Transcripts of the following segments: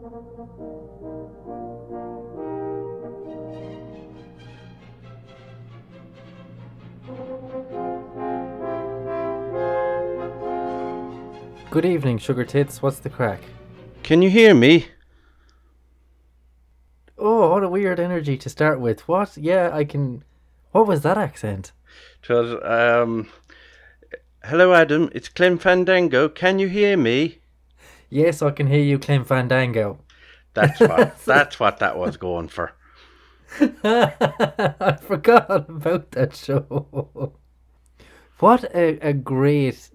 Good evening, Sugar Tits. What's the crack? Can you hear me? Oh, what a weird energy to start with. What? Yeah, I can. What was that accent? Twas, um, hello, Adam. It's Clem Fandango. Can you hear me? Yes, I can hear you, Clem Fandango. That's what. that's what that was going for. I forgot about that show. What a, a great,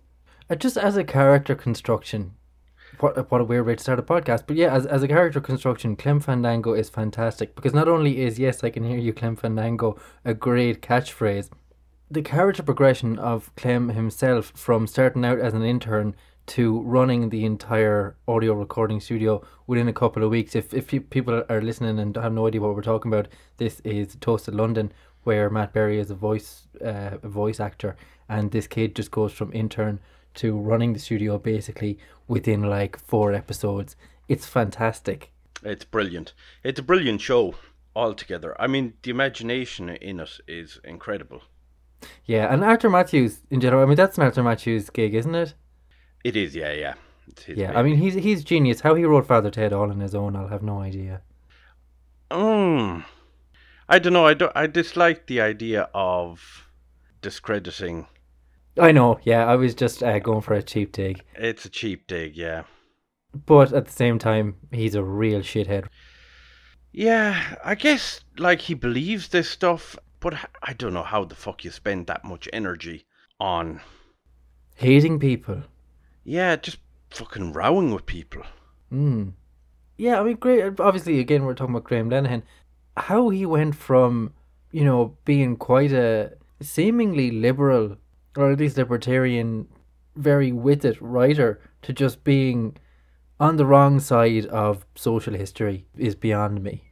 uh, just as a character construction. What, what a weird way to start a podcast. But yeah, as, as a character construction, Clem Fandango is fantastic because not only is Yes, I Can Hear You, Clem Fandango, a great catchphrase, the character progression of Clem himself from starting out as an intern to running the entire audio recording studio within a couple of weeks. If if people are listening and have no idea what we're talking about, this is Toast of London, where Matt Berry is a voice uh, a voice actor, and this kid just goes from intern to running the studio basically within like four episodes. It's fantastic. It's brilliant. It's a brilliant show altogether. I mean, the imagination in it is incredible. Yeah, and Arthur Mathews in general. I mean, that's an Arthur Mathews gig, isn't it? It is, yeah, yeah. yeah, I mean, he's he's genius. How he wrote Father Ted all on his own, I'll have no idea. Um, I don't know. I don't. I dislike the idea of discrediting. I know. Yeah, I was just uh, going for a cheap dig. It's a cheap dig, yeah. But at the same time, he's a real shithead. Yeah, I guess like he believes this stuff, but I don't know how the fuck you spend that much energy on hating people. Yeah, just fucking rowing with people. Hmm. Yeah, I mean, great. Obviously, again, we're talking about Graham Linehan. How he went from, you know, being quite a seemingly liberal, or at least libertarian, very witted writer, to just being on the wrong side of social history is beyond me.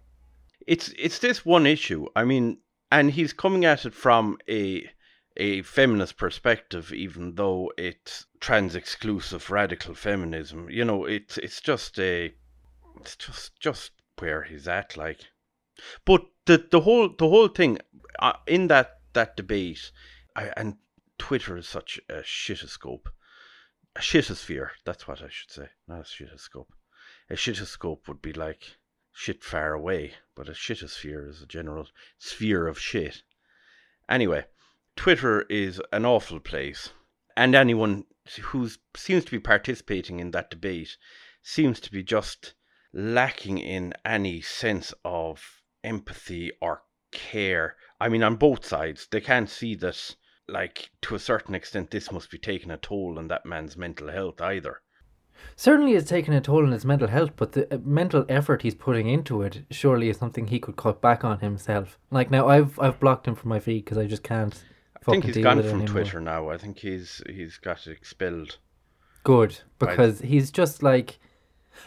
It's it's this one issue. I mean, and he's coming at it from a a feminist perspective, even though it's trans exclusive radical feminism. You know, it's it's just a it's just just where he's at, like. But the the whole the whole thing uh, in that that debate, I, and Twitter is such a shitoscope, a shitosphere. That's what I should say, not a shitoscope. A shitoscope would be like shit far away, but a shitosphere is a general sphere of shit. Anyway, Twitter is an awful place, and anyone who seems to be participating in that debate seems to be just lacking in any sense of empathy or care. I mean, on both sides, they can't see that, like, to a certain extent, this must be taking a toll on that man's mental health either. Certainly, it's taking a toll on his mental health, but the uh, mental effort he's putting into it surely is something he could cut back on himself. Like now, I've I've blocked him from my feed because I just can't I think he's gone from Twitter now. I think he's he's got expelled. Good because he's just like,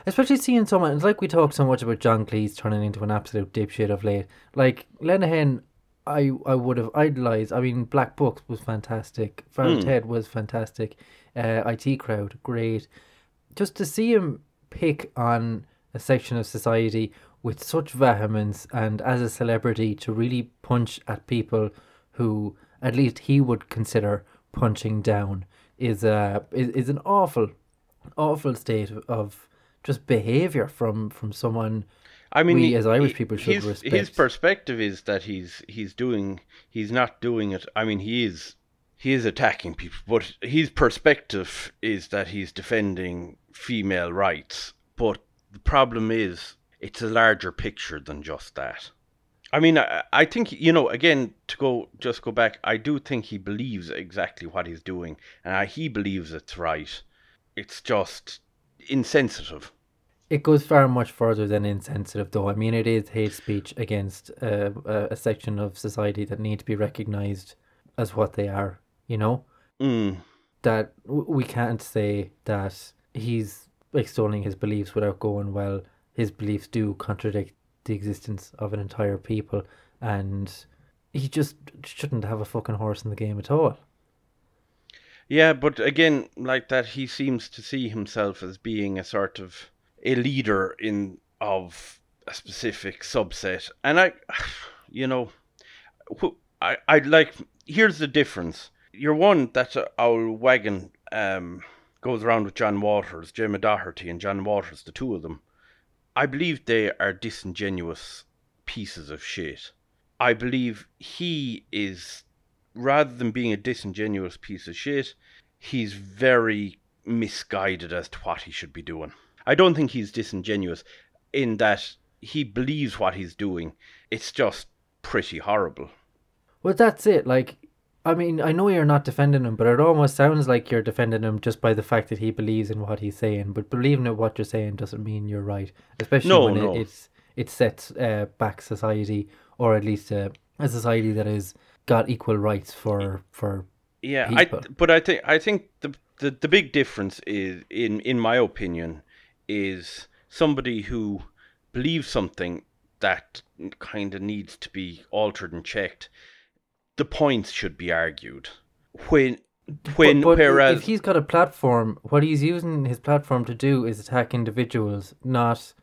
especially seeing someone. It's like we talk so much about John Cleese turning into an absolute dipshit of late. Like Linehan, I I would have idolized. I mean, Black Books was fantastic. Feral mm. Ted was fantastic. Uh, IT Crowd, great. Just to see him pick on a section of society with such vehemence and as a celebrity to really punch at people who at least he would consider punching down is a is, is an awful awful state of just behavior from from someone I mean, we, as Irish people should his, respect. His perspective is that he's he's doing he's not doing it. I mean, he is he is attacking people, but his perspective is that he's defending female rights. But the problem is, it's a larger picture than just that. I mean, I, I think you know. Again, to go just go back, I do think he believes exactly what he's doing, and I, he believes it's right. It's just insensitive. It goes far much further than insensitive, though. I mean, it is hate speech against uh, a, a section of society that need to be recognised as what they are. You know, mm. that we can't say that he's extolling his beliefs without going well. His beliefs do contradict the existence of an entire people, and he just shouldn't have a fucking horse in the game at all. Yeah, but again, like that, he seems to see himself as being a sort of a leader in of a specific subset. And I, you know, I I'd like. Here's the difference. You're one that's our wagon um, goes around with John Waters, Gemma Doherty, and John Waters, the two of them. I believe they are disingenuous pieces of shit. I believe he is, rather than being a disingenuous piece of shit, he's very misguided as to what he should be doing. I don't think he's disingenuous in that he believes what he's doing. It's just pretty horrible. Well, that's it. Like, I mean, I know you're not defending him, but it almost sounds like you're defending him just by the fact that he believes in what he's saying. But believing in what you're saying doesn't mean you're right, especially No, when no. It, it's it sets uh, back society, or at least uh, a society that has got equal rights for for Yeah, I but I think I think the, the the big difference is in in my opinion is somebody who believes something that kind of needs to be altered and checked. The points should be argued when when but, but whereas if he's got a platform, what he's using his platform to do is attack individuals, not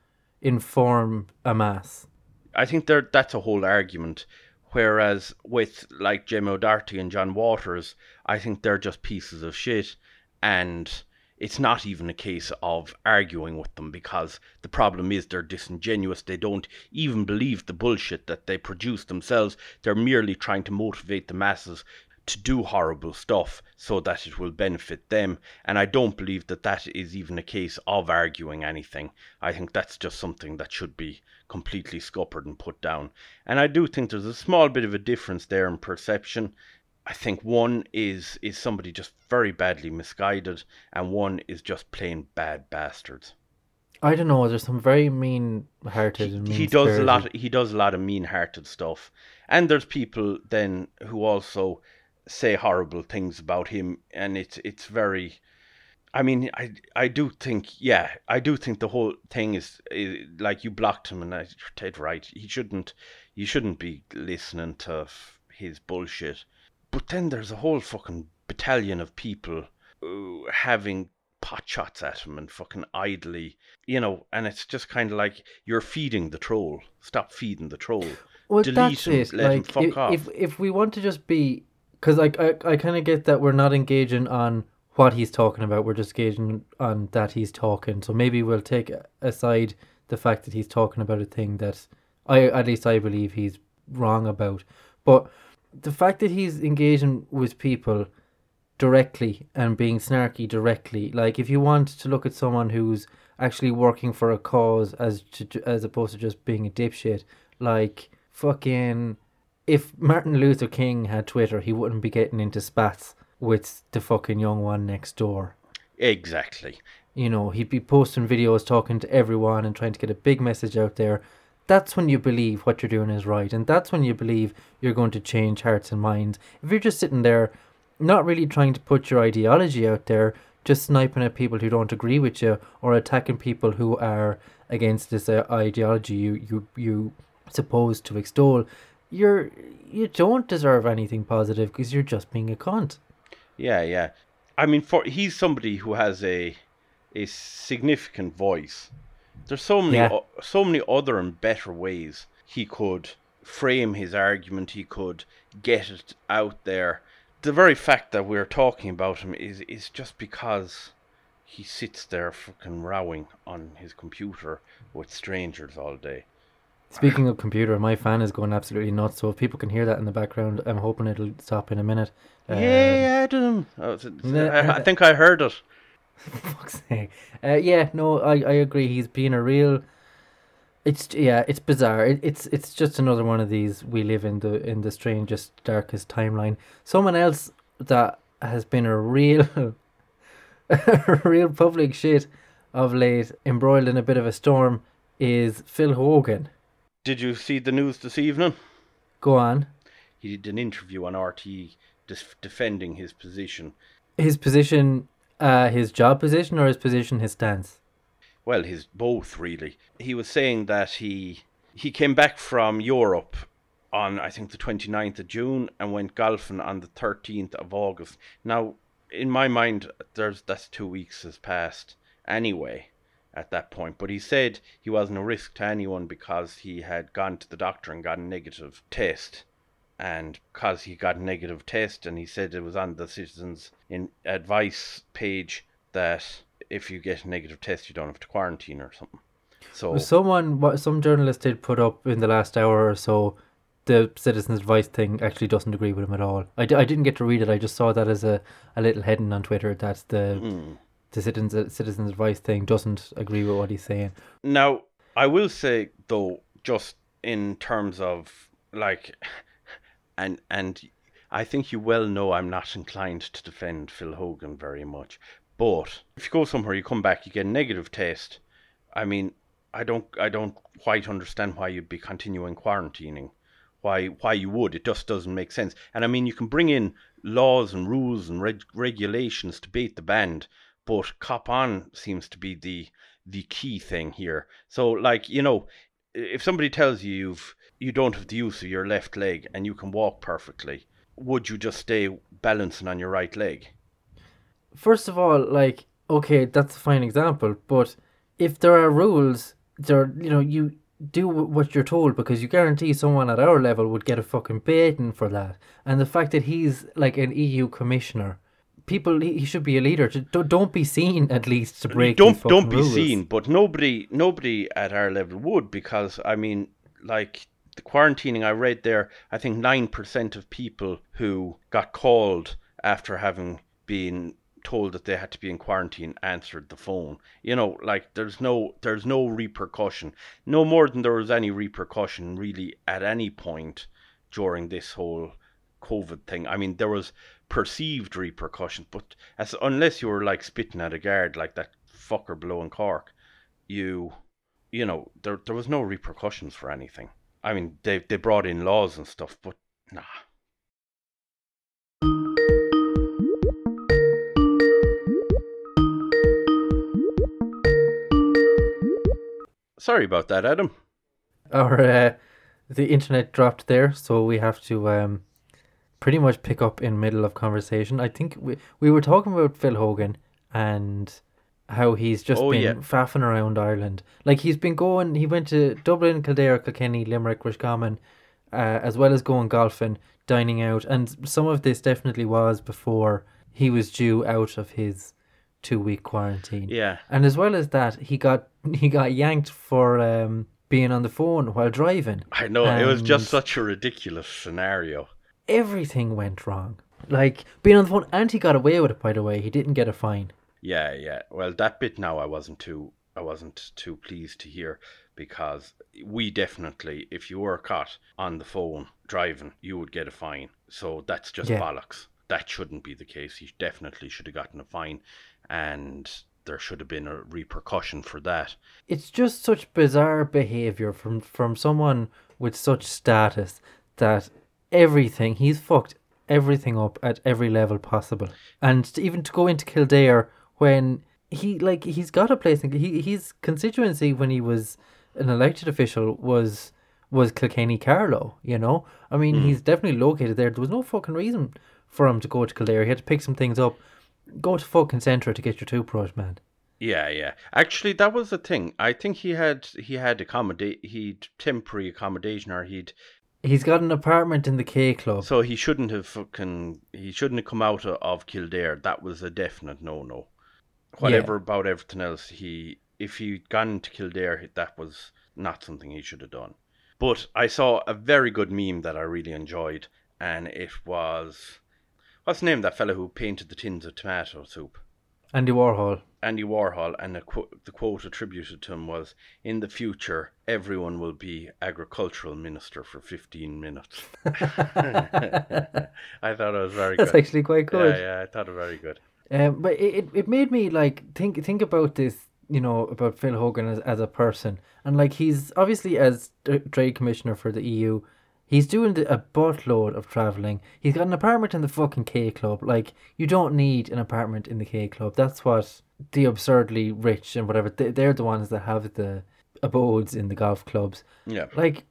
inform a mass. I think there that's a whole argument. Whereas with like Gemma O'Doherty and John Waters, I think they're just pieces of shit, and it's not even a case of arguing with them because the problem is they're disingenuous. They don't even believe the bullshit that they produce themselves. They're merely trying to motivate the masses to do horrible stuff so that it will benefit them. And I don't believe that that is even a case of arguing anything. I think that's just something that should be completely scuppered and put down. And I do think there's a small bit of a difference there in perception. I think one is is somebody just very badly misguided, and one is just plain bad bastards. I don't know. There's some very mean-hearted and he does a lot. He does a lot of mean-hearted stuff, and there's people then who also say horrible things about him, and it's it's very. I mean, I I do think, yeah, I do think the whole thing is, is like you blocked him, and I did right. He shouldn't, you shouldn't be listening to his bullshit. But then there's a whole fucking battalion of people uh, having pot shots at him and fucking idly, you know, and it's just kind of like you're feeding the troll. Stop feeding the troll. Well, delete that's him, it. let him fuck if, off. if if we want to just be, because like I I kind of get that we're not engaging on what he's talking about. We're just engaging on that he's talking. So maybe we'll take aside the fact that he's talking about a thing that I at least I believe he's wrong about. But the fact that he's engaging with people directly and being snarky directly, like if you want to look at someone who's actually working for a cause as to, as opposed to just being a dipshit, like fucking if Martin Luther King had Twitter, he wouldn't be getting into spats with the fucking young one next door. Exactly. You know, he'd be posting videos talking to everyone and trying to get a big message out there. That's when you believe what you're doing is right, and that's when you believe you're going to change hearts and minds. If you're just sitting there, not really trying to put your ideology out there, just sniping at people who don't agree with you or attacking people who are against this uh, ideology you you you supposed to extol, you're you don't deserve anything positive because you're just being a cunt. Yeah, yeah. I mean, for he's somebody who has a a significant voice. There's so many Yeah. o- so many other and better ways he could frame his argument. He could get it out there. The very fact that we're talking about him is is just because he sits there fucking rowing on his computer with strangers all day. Speaking of computer, my fan is going absolutely nuts. So if people can hear that in the background, I'm hoping it'll stop in a minute. Um, Yay, Adam! Oh, I, I think I heard it. fuck's sake. Uh, yeah, no, I, I agree. He's been a real. It's yeah, it's bizarre. It, it's it's just another one of these. We live in the in the strangest, darkest timeline. Someone else that has been a real, a real public shit of late, embroiled in a bit of a storm, is Phil Hogan. Did you see the news this evening? Go on. He did an interview on RTE def- defending his position. His position, uh, his job position, or his position, his stance. Well, his both really. He was saying that he he came back from Europe on I think the 29th of June and went golfing on the 13th of August. Now, in my mind, there's that's two weeks has passed anyway. at that point. But he said he wasn't a risk to anyone because he had gone to the doctor and got a negative test. And because he got a negative test, and he said it was on the citizens' in advice page that if you get a negative test, you don't have to quarantine or something. So Someone, what some journalist did put up in the last hour or so, the citizens' advice thing actually doesn't agree with him at all. I, d- I didn't get to read it. I just saw that as a, a little heading on Twitter that the mm. the citizens citizens' advice thing doesn't agree with what he's saying. Now, I will say though, just in terms of like, and and I think you well know I'm not inclined to defend Phil Hogan very much. But if you go somewhere, you come back, you get a negative test. I mean, I don't I don't quite understand why you'd be continuing quarantining. Why why you would? It just doesn't make sense. And I mean, you can bring in laws and rules and reg- regulations to beat the band, but cop on seems to be the the key thing here. So like, you know, if somebody tells you you've you don't have the use of your left leg and you can walk perfectly, would you just stay balancing on your right leg? First of all, like, okay, that's a fine example, but if there are rules, there, you know, you do what you're told because you guarantee someone at our level would get a fucking baiting for that. And the fact that he's like an EU commissioner, people, he, should be a leader. To, don't, don't be seen at least to break. don't don't be rules. seen, but nobody nobody at our level would because I mean, like the quarantining I read there, I think nine percent of people who got called after having been told that they had to be in quarantine answered the phone. You know, like there's no there's no repercussion, no more than there was any repercussion really at any point during this whole COVID thing. I mean, there was perceived repercussions, but as unless you were like spitting at a guard like that fucker blowing Cork, you you know, there there was no repercussions for anything. I mean, they they brought in laws and stuff, but nah. Sorry about that, Adam. Our uh, the internet dropped there, so we have to um, pretty much pick up in middle of conversation. I think we we were talking about Phil Hogan and how he's just Oh, been yeah. faffing around Ireland. Like he's been going, he went to Dublin, Kildare, Kilkenny, Limerick, Roscommon, uh, as well as going golfing, dining out, and some of this definitely was before he was due out of his two week quarantine. Yeah. And as well as that, he got he got yanked for um, being on the phone while driving. I know it was just such a ridiculous scenario. Everything went wrong. Like being on the phone, and he got away with it. By the way, he didn't get a fine. Yeah, yeah. Well, that bit now I wasn't too I wasn't too pleased to hear because we definitely, if you were caught on the phone driving, you would get a fine. So that's just Yeah. bollocks. That shouldn't be the case. He definitely should have gotten a fine, and there should have been a repercussion for that. It's just such bizarre behavior from from someone with such status that everything he's fucked everything up at every level possible, and to, even to go into Kildare when he like he's got a place in he his constituency when he was an elected official was was Kilkenny Carlow. You know, I mean hmm. he's definitely located there. There was no fucking reason for him to go to Kildare. He had to pick some things up. Go to fucking Centra to get your toothbrush, man. Yeah, yeah. Actually, that was the thing. I think he had he had accommodate he'd temporary accommodation or he'd He's got an apartment in the K Club. so he shouldn't have fucking he shouldn't have come out of, of Kildare. That was a definite no no. Whatever about everything else, he if he'd gone to Kildare, that was not something he should have done. But I saw a very good meme that I really enjoyed, and it was what's the name of that fellow who painted the tins of tomato soup? Andy Warhol. Andy Warhol, and the, qu- the quote attributed to him was, "In the future, everyone will be agricultural minister for fifteen minutes." I thought it was very That's good. actually quite good. Yeah, yeah, I thought it was very good. Um, but it, it, made me like think think about this, you know, about Phil Hogan as, as a person, and like he's obviously as trade commissioner for the EU, he's doing the, a buttload of traveling. He's got an apartment in the fucking K Club. Like you don't need an apartment in the K Club. That's what the absurdly rich and whatever they, they're the ones that have the abodes in the golf clubs. Yeah, Like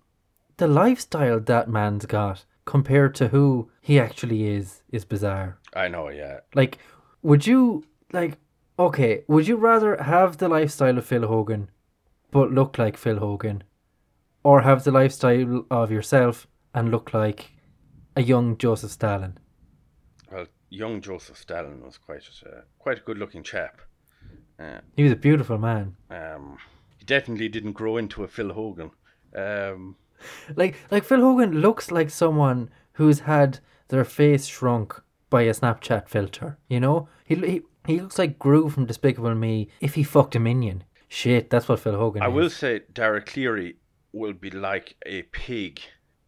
the lifestyle that man's got compared to who he actually is is bizarre. I know. Yeah, Like, would you like? Okay, would you rather have the lifestyle of Phil Hogan, but look like Phil Hogan, or have the lifestyle of yourself and look like a young Joseph Stalin? Well, young Joseph Stalin was quite a, quite a good-looking chap. Uh, He was a beautiful man. um, he definitely didn't grow into a Phil Hogan. Um, Like like Phil Hogan looks like someone who's had their face shrunk by a Snapchat filter. You know, he he he looks like Gru from Despicable Me if he fucked a minion. Shit, that's what Phil Hogan I is. will say Dara Calleary will be like a pig.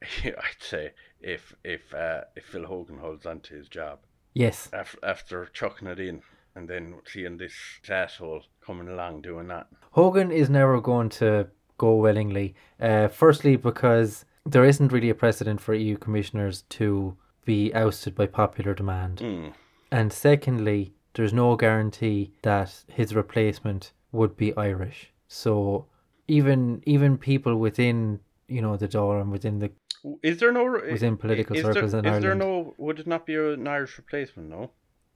I'd say if if uh, if Phil Hogan holds on to his job Yes, after after chucking it in and then seeing this asshole coming along doing that. Hogan is never going to go willingly. Uh, firstly, because there isn't really a precedent for EU commissioners to be ousted by popular demand. Mm. And secondly, there's no guarantee that his replacement would be Irish. So even even people within you know the door and within the Is there no Within political is circles there, in is there Ireland. no? Would it not be an Irish replacement? No.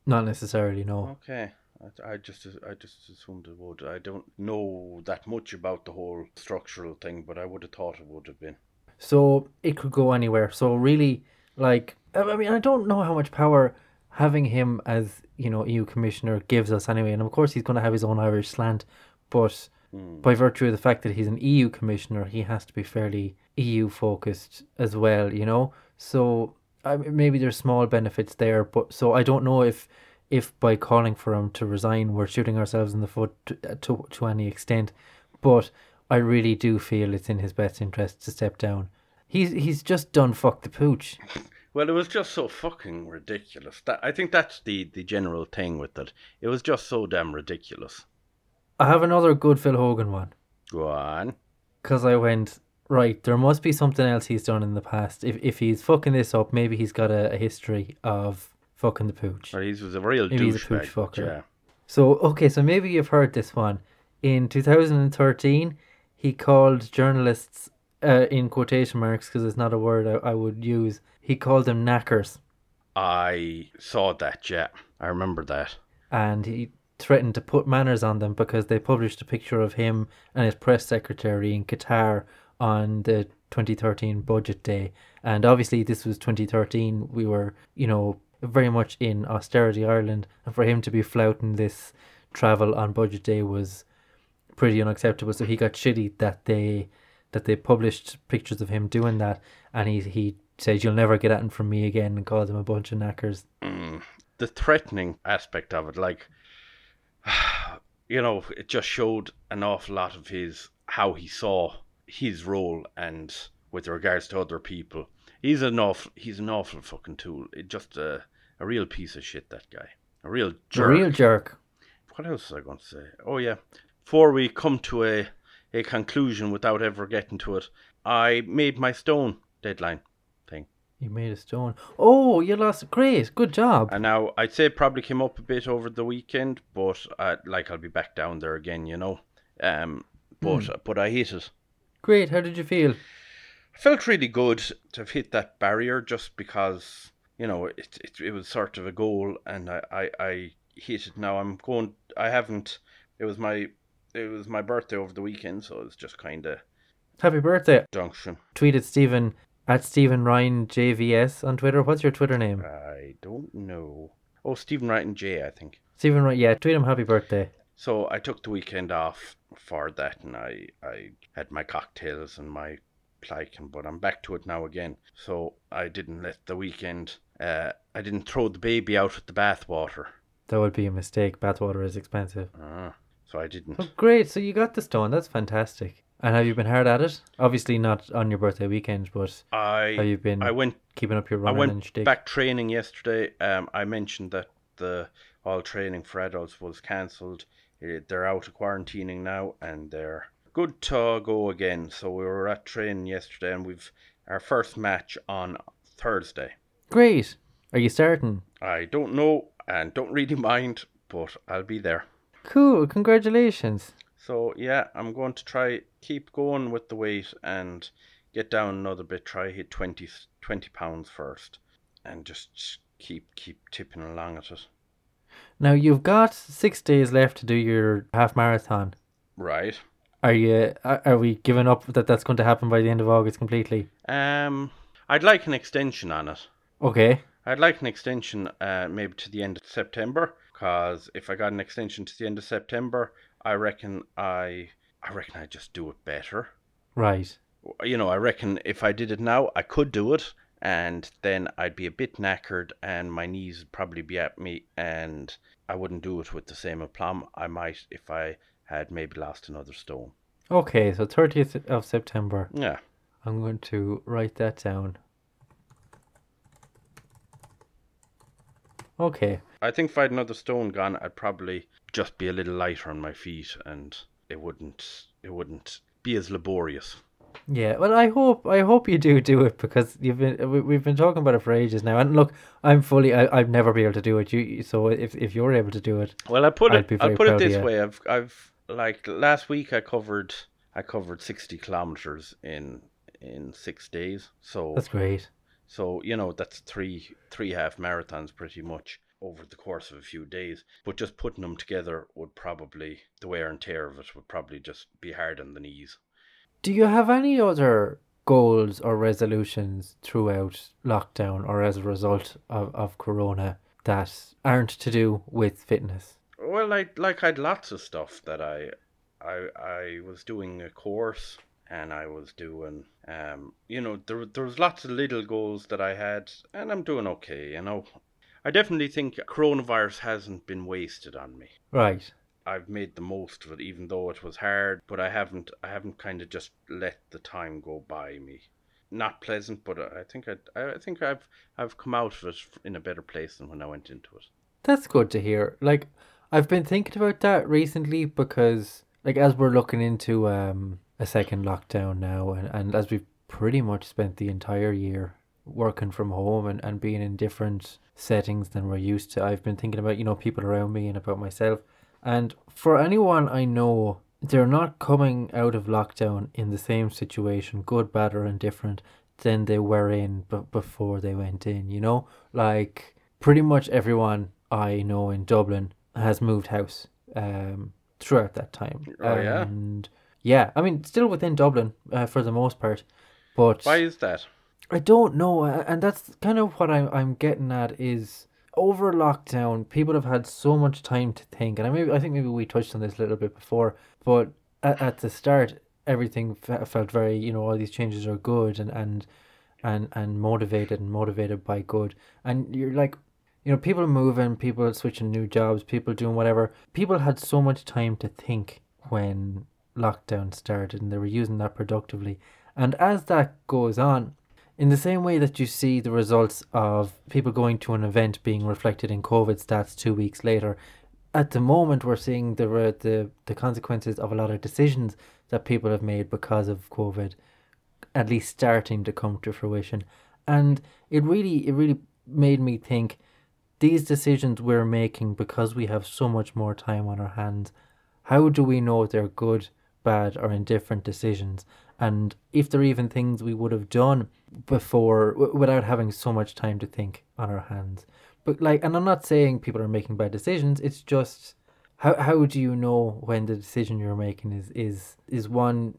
not necessarily no. Okay. I, I just I just assumed it would. I don't know that much about the whole structural thing, but I would have thought it would have been. So it could go anywhere. So really, like I mean, I don't know how much power having him as you know EU commissioner gives us anyway. And of course, he's going to have his own Irish slant, but Hmm. by virtue of the fact that he's an EU commissioner, he has to be fairly EU focused as well. You know, so I mean, maybe there's small benefits there, but so I don't know if if by calling for him to resign, we're shooting ourselves in the foot to to, to any extent. But I really do feel it's in his best interest to step down. He's he's just done fuck the pooch. Well, it was just so fucking ridiculous. That I think that's the the general thing with it. It was just so damn ridiculous. I have another good Phil Hogan one Go on. because I went right. There must be something else he's done in the past. If if he's fucking this up, maybe he's got a, a history of fucking the pooch. Well, he was a real Maybe he's a pooch fucker. Yeah. So okay, so maybe you've heard this one. In 2013, he called journalists, uh, in quotation marks, because it's not a word I, I would use. He called them knackers, I saw that. Yeah, I remember that. and he threatened to put manners on them because they published a picture of him and his press secretary in Qatar on the 2013 budget day. And obviously, this was 2013. We were, you know, very much in austerity Ireland, and for him to be flouting this travel on budget day was pretty unacceptable. So he got shitty that they that they published pictures of him doing that, and he he said you'll never get at him from me again, and called them a bunch of knackers. Mm. The threatening aspect of it, like, you know, it just showed an awful lot of his how he saw his role and with regards to other people. He's an awful, he's an awful fucking tool. It just a, a real piece of shit. That guy, a real A jerk. real jerk. What else was I going to say? Oh yeah, before we come to a a conclusion without ever getting to it, I made my stone deadline thing. You made a stone. Oh, you lost. Great, good job. And now I'd say it probably came up a bit over the weekend, but uh, like I'll be back down there again, you know. Um, but but I hit it. Great. How did you feel? I felt really good to have hit that barrier just because you know it it, it was sort of a goal, and I, I I hit it. Now I'm going. I haven't. It was my it was my birthday over the weekend, so it's just kind of Happy birthday. junction. Tweeted Stephen at Stephen Ryan JVS on Twitter. What's your Twitter name? I don't know. Oh, Stephen Ryan and Jay, I think. Stephen Ryan. Yeah, tweet him happy birthday. So I took the weekend off for that, and I I had my cocktails and my pliken, but I'm back to it now again. So I didn't let the weekend. Uh, I didn't throw the baby out with the bathwater. That would be a mistake. Bathwater is expensive. Uh, so I didn't. Oh, great. So you got the stone. That's fantastic. And have you been hard at it? Obviously not on your birthday weekend, but I have you been I went keeping up your running. I went and back training yesterday. Um, I mentioned that the all training for adults was cancelled. Eh, They're out of quarantining now, and they're good to go again. So we were at training yesterday, and we've our first match on Thursday. Great. Are you starting? I don't know and don't really mind, but I'll be there. Cool. Congratulations. So yeah, I'm going to try keep going with the weight and get down another bit. Try hit 20, 20 pounds first, and just keep keep tipping along at it. Now you've got six days left to do your half marathon. Right. Are you? Are we giving up that that's going to happen by the end of August completely? Um, I'd like an extension on it. Okay. I'd like an extension, uh, maybe to the end of September. Cause if I got an extension to the end of September, I reckon I, I reckon I'd just do it better. Right. You know, I reckon if I did it now, I could do it, and then I'd be a bit knackered, and my knees would probably be at me, and I wouldn't do it with the same aplomb. I might if I had maybe lost another stone. Okay. So thirtieth of September. Yeah. I'm going to write that down. Okay. I think if I had another stone gone, I'd probably just be a little lighter on my feet, and it wouldn't it wouldn't be as laborious. Yeah, well, I hope I hope you do do it because you've been we, we've been talking about it for ages now. And look, I'm fully I I've never be able to do it. You so if if you're able to do it, Well, I put I'd it I put it this way. I've I've like last week I covered I covered sixty kilometers in in six days. So that's great. So you know that's three three half marathons pretty much over the course of a few days. But just putting them together would probably the wear and tear of it would probably just be hard on the knees. Do you have any other goals or resolutions throughout lockdown or as a result of of Corona that aren't to do with fitness? Well, I like I'd lots of stuff that I, I, I was doing a course and I was doing, um, you know, there there was lots of little goals that I had, and I'm doing okay. You know, I definitely think coronavirus hasn't been wasted on me. Right. I've made the most of it, even though it was hard. But I haven't, I haven't kind of just let the time go by me. Not pleasant, but I think I, I think I've, I've come out of it in a better place than when I went into it. That's good to hear. Like I've been thinking about that recently because like as we're looking into um a second lockdown now and, and as we've pretty much spent the entire year working from home and, and being in different settings than we're used to, I've been thinking about, you know, people around me and about myself. And for anyone I know, they're not coming out of lockdown in the same situation, good, bad, or indifferent, than they were in b- before they went in, you know? Like, pretty much everyone I know in Dublin has moved house um, throughout that time. Oh, yeah? And yeah, I mean, still within Dublin uh, for the most part. But Why is that? I don't know, and that's kind of what I'm I'm getting at is over lockdown, people have had so much time to think, and I maybe I think maybe we touched on this a little bit before, but at, at the start, everything fe- felt very you know all these changes are good and and and and motivated and motivated by good, and you're like. You know, people moving, people switching new jobs, people doing whatever. People had so much time to think when lockdown started, and they were using that productively. And as that goes on, in the same way that you see the results of people going to an event being reflected in COVID stats two weeks later, at the moment we're seeing the the the consequences of a lot of decisions that people have made because of COVID, at least starting to come to fruition, and it really it really made me think these decisions we're making because we have so much more time on our hands. How do we know they're good, bad, or indifferent decisions? And if there are even things we would have done before w- without having so much time to think on our hands. But like, and I'm not saying people are making bad decisions. It's just how how do you know when the decision you're making is is is one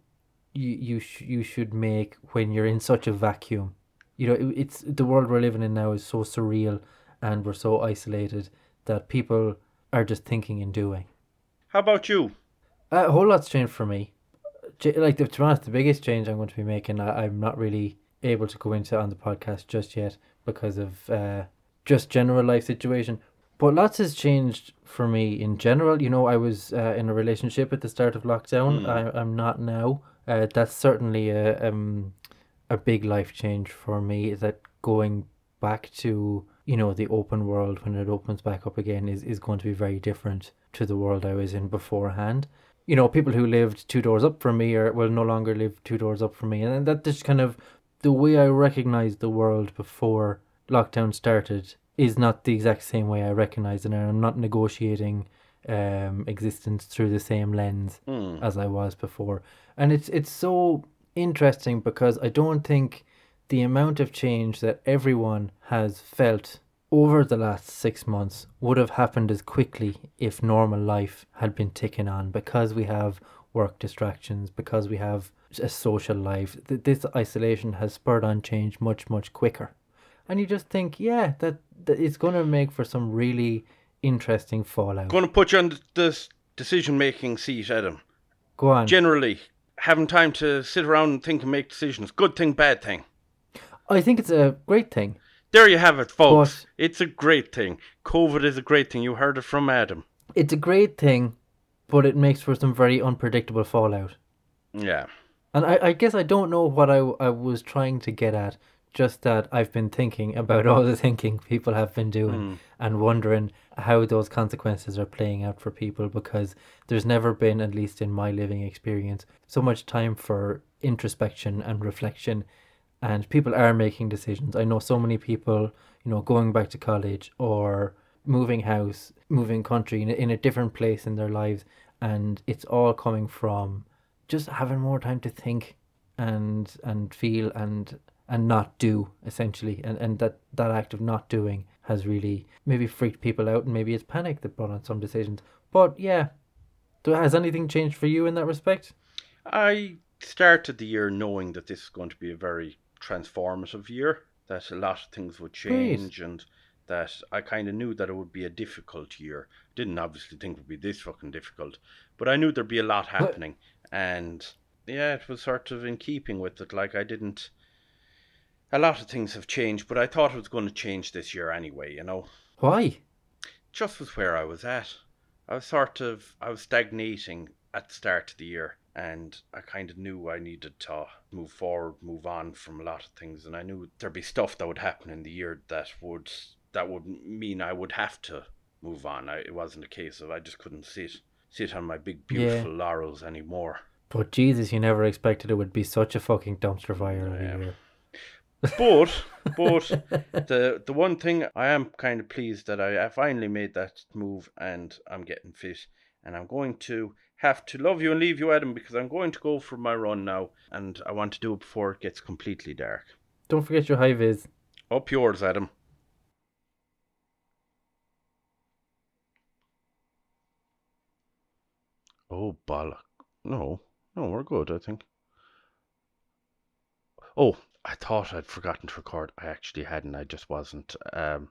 you you sh- you should make when you're in such a vacuum. You know, it, it's the world we're living in now is so surreal, and we're so isolated that people are just thinking and doing. How about you? A whole lot's changed for me. Like the, to be honest, the biggest change I'm going to be making, I, I'm not really able to go into on the podcast just yet because of uh, just general life situation. But lots has changed for me in general. You know, I was uh, in a relationship at the start of lockdown. Hmm. I, I'm not now. Uh, that's certainly a um a big life change for me. That going back to you know the open world when it opens back up again is, is going to be very different to the world I was in beforehand. You know, people who lived two doors up from me are will no longer live two doors up from me, and that just kind of the way I recognized the world before lockdown started is not the exact same way I recognize it, and I'm not negotiating um existence through the same lens Hmm. as I was before. And it's it's so interesting because I don't think the amount of change that everyone has felt over the last six months would have happened as quickly if normal life had been ticking on because we have work distractions, because we have a social life. This isolation has spurred on change much, much quicker. And you just think, yeah, that, that it's going to make for some really interesting fallout. Going to put you on the decision making seat, Adam. Go on. Generally, having time to sit around and think and make decisions. Good thing, bad thing. I think it's a great thing. There you have it, folks. But- it's a great thing. COVID is a great thing. You heard it from Adam. It's a great thing, but it makes for some very unpredictable fallout. Yeah. And I, I guess I don't know what I, I was trying to get at, just that I've been thinking about all the thinking people have been doing hmm. and wondering how those consequences are playing out for people because there's never been, at least in my living experience, so much time for introspection and reflection. And people are making decisions. I know so many people, you know, going back to college or moving house, moving country in a, in a different place in their lives. And it's all coming from just having more time to think and and feel and and not do essentially and and that that act of not doing has really maybe freaked people out and maybe it's panic that brought on some decisions but yeah has anything changed for you in that respect I started the year knowing that this is going to be a very transformative year, that a lot of things would change, and that I kind of knew that it would be a difficult year. Didn't obviously think it would be this fucking difficult, but I knew there'd be a lot happening, and yeah, it was sort of in keeping with it. Like I didn't. A lot of things have changed, but I thought it was going to change this year anyway. You know, why just with where I was at. I was sort of I was stagnating at the start of the year and I kind of knew I needed to move forward, move on from a lot of things and I knew there'd be stuff that would happen in the year that would that would mean I would have to move on. I, it wasn't a case of I just couldn't sit sit on my big beautiful laurels anymore. but jesus you never expected it would be such a fucking dumpster fire Yeah. year. But but the the one thing I am kind of pleased that I, I finally made that move and I'm getting fit and I'm going to have to love you and leave you Adam because I'm going to go for my run now and I want to do it before it gets completely dark. don't forget your high vis Up yours, Adam. Oh bollock. No. No, we're good, I think. Oh, I thought I'd forgotten to record. I actually hadn't. I just wasn't. Um,